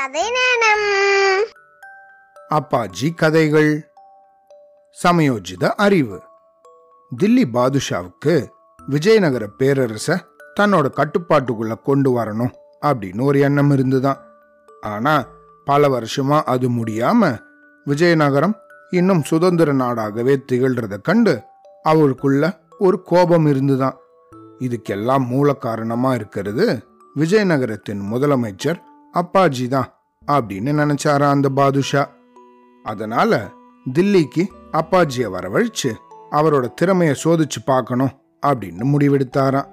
கதை நேரம். அப்பாஜி கதைகள். சமயோஜித அறிவு. தில்லி பாதுஷாவுக்கு விஜயநகர பேரரச தன்னோட கட்டுப்பாட்டுக்குள்ள கொண்டு வரணும் அப்படின்னு ஒரு எண்ணம் இருந்துதான். ஆனா பல வருஷமா அது முடியாம விஜயநகரம் இன்னும் சுதந்திர நாடாகவே திகழ்றத கண்டு அவளுக்குள்ள ஒரு கோபம் இருந்துதான். இதுக்கெல்லாம் மூல காரணமா இருக்கிறது விஜயநகரத்தின் முதலமைச்சர் அப்பாஜி தான் அப்படின்னு நினைச்சாரா அந்த பாதுஷா? அதனால தில்லிக்கு அப்பாஜியை வரவழைச்சு அவரோட திறமையை சோதிச்சு பார்க்கணும் அப்படின்னு முடிவெடுத்தாராம்.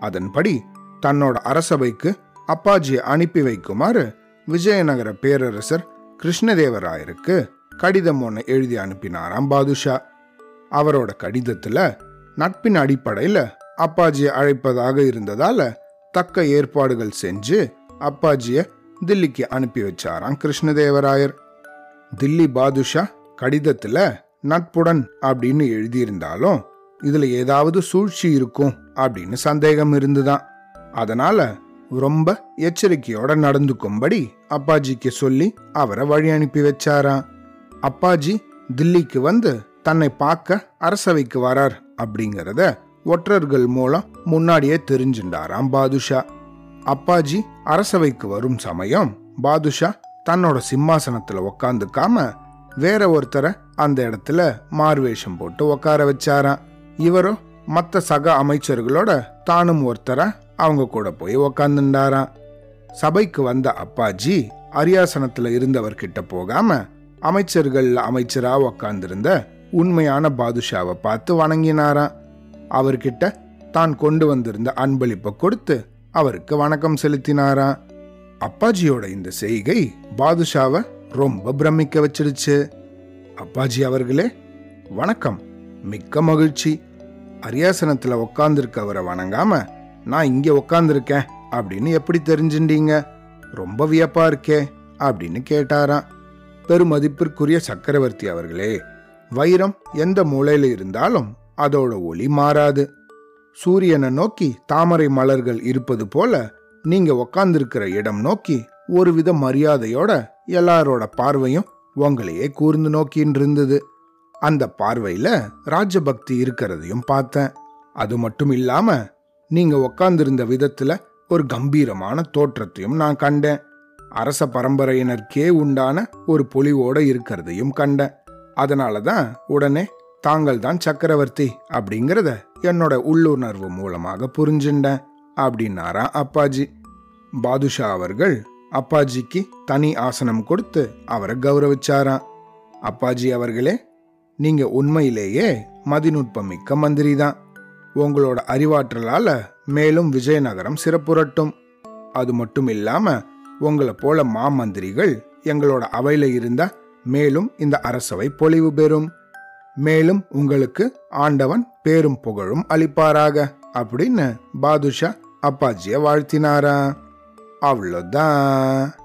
அதன்படி தன்னோட அரசவைக்கு அப்பாஜியை அனுப்பி வைக்குமாறு விஜயநகர பேரரசர் கிருஷ்ணதேவராயருக்கு கடிதம் ஒன்று எழுதி அனுப்பினாராம் பாதுஷா. அவரோட கடிதத்துல நட்பின் அடிப்படையில அப்பாஜியை அழைப்பதாக இருந்ததால தக்க ஏற்பாடுகள் செஞ்சு அப்பாஜியை தில்லிக்கு அனுப்பி வச்சாராம் கிருஷ்ணதேவராயர். தில்லி பாதுஷா கடிதத்துல நட்புடன் அப்படின்னு எழுதியிருந்தாலும் இதுல ஏதாவது சூழ்ச்சி இருக்கும் அப்படின்னு சந்தேகம் இருந்துதான். அதனால ரொம்ப எச்சரிக்கையோட நடந்துக்கும்படி அப்பாஜிக்கு சொல்லி அவரை வழி அனுப்பி வச்சாராம். அப்பாஜி தில்லிக்கு வந்து தன்னை பார்க்க அரசவைக்கு வரார் அப்படிங்கிறத ஒற்றர்கள் மூலம் முன்னாடியே தெரிஞ்சுண்டாராம் பாதுஷா. அப்பாஜி அரசவைக்கு வரும் சமயம் பாதுஷா தன்னோட சிம்மாசனத்துல உக்காந்துக்காம வேற ஒருத்தரை அந்த இடத்துல மார்வேஷம் போட்டு உட்கார வச்சாராம். இவரும் மற்ற சக அமைச்சர்களோட தானும் ஒருத்தரை அவங்க கூட போய் உக்காந்துண்டாராம். சபைக்கு வந்த அப்பாஜி அரியாசனத்துல இருந்தவர்கிட்ட போகாம அமைச்சர்கள் அமைச்சரா உக்காந்துருந்த உண்மையான பாதுஷாவை பார்த்து வணங்கினாராம். அவர்கிட்ட தான் கொண்டு வந்திருந்த அன்பளிப்பை கொடுத்து அவருக்கு வணக்கம் செலுத்தினாராம் அப்பாஜியோட இந்த செய்கை பாதுஷாவை ரொம்ப பிரமிக்க வச்சிடுச்சு அப்பாஜி அவர்களே வணக்கம். மிக்க மகிழ்ச்சி. அரியாசனத்துல உக்காந்துருக்கவரை வணங்காம நான் இங்க உக்காந்துருக்கேன். அப்படின்னு எப்படி தெரிஞ்சுட்டீங்க? ரொம்ப வியப்பா இருக்கே அப்படின்னு கேட்டாராம். பெருமதிப்பிற்குரிய சக்கரவர்த்தி அவர்களே வைரம் எந்த மூலையில் இருந்தாலும் அதோட ஒளி மாறாது. சூரியனை நோக்கி தாமரை மலர்கள் இருப்பது போல நீங்க உக்காந்துருக்கிற இடம் நோக்கி ஒருவித மரியாதையோட எல்லாரோட பார்வையும் உங்களையே கூர்ந்து நோக்கின்னு இருந்தது. அந்த பார்வையில ராஜபக்தி இருக்கிறதையும் பார்த்தேன். அது மட்டும் இல்லாம நீங்க உக்காந்துருந்த விதத்துல ஒரு கம்பீரமான தோற்றத்தையும் நான் கண்டேன். அரச பரம்பரையினருக்கே உண்டான ஒரு பொலிவோட இருக்கிறதையும் கண்டேன். அதனால தான் உடனே தாங்கள் தான் சக்கரவர்த்தி அப்படிங்கிறத என்னோட உள்ளுணர்வு மூலமாக புரிஞ்சுட்டேன் அப்படின்னாரா அப்பாஜி. பாதுஷா அவர்கள் அப்பாஜிக்கு தனி ஆசனம் கொடுத்து அவரை கௌரவிச்சாராம். அப்பாஜி அவர்களே நீங்க உண்மையிலேயே மதிநுட்பம் மிக்க மந்திரி தான் உங்களோட அறிவாற்றலால மேலும் விஜயநகரம் சிறப்புரட்டும். அது மட்டும் இல்லாம உங்களை போல மாமந்திரிகள் எங்களோட அவையில இருந்தா மேலும் இந்த அரசவை பொலிவு பெறும். மேலும் உங்களுக்கு ஆண்டவன் பேரும் புகழும் அளிப்பாராக. அப்படின்னு பாதுஷா அப்பாஜிய வாழ்த்தினாரா அவ்வளோதான்.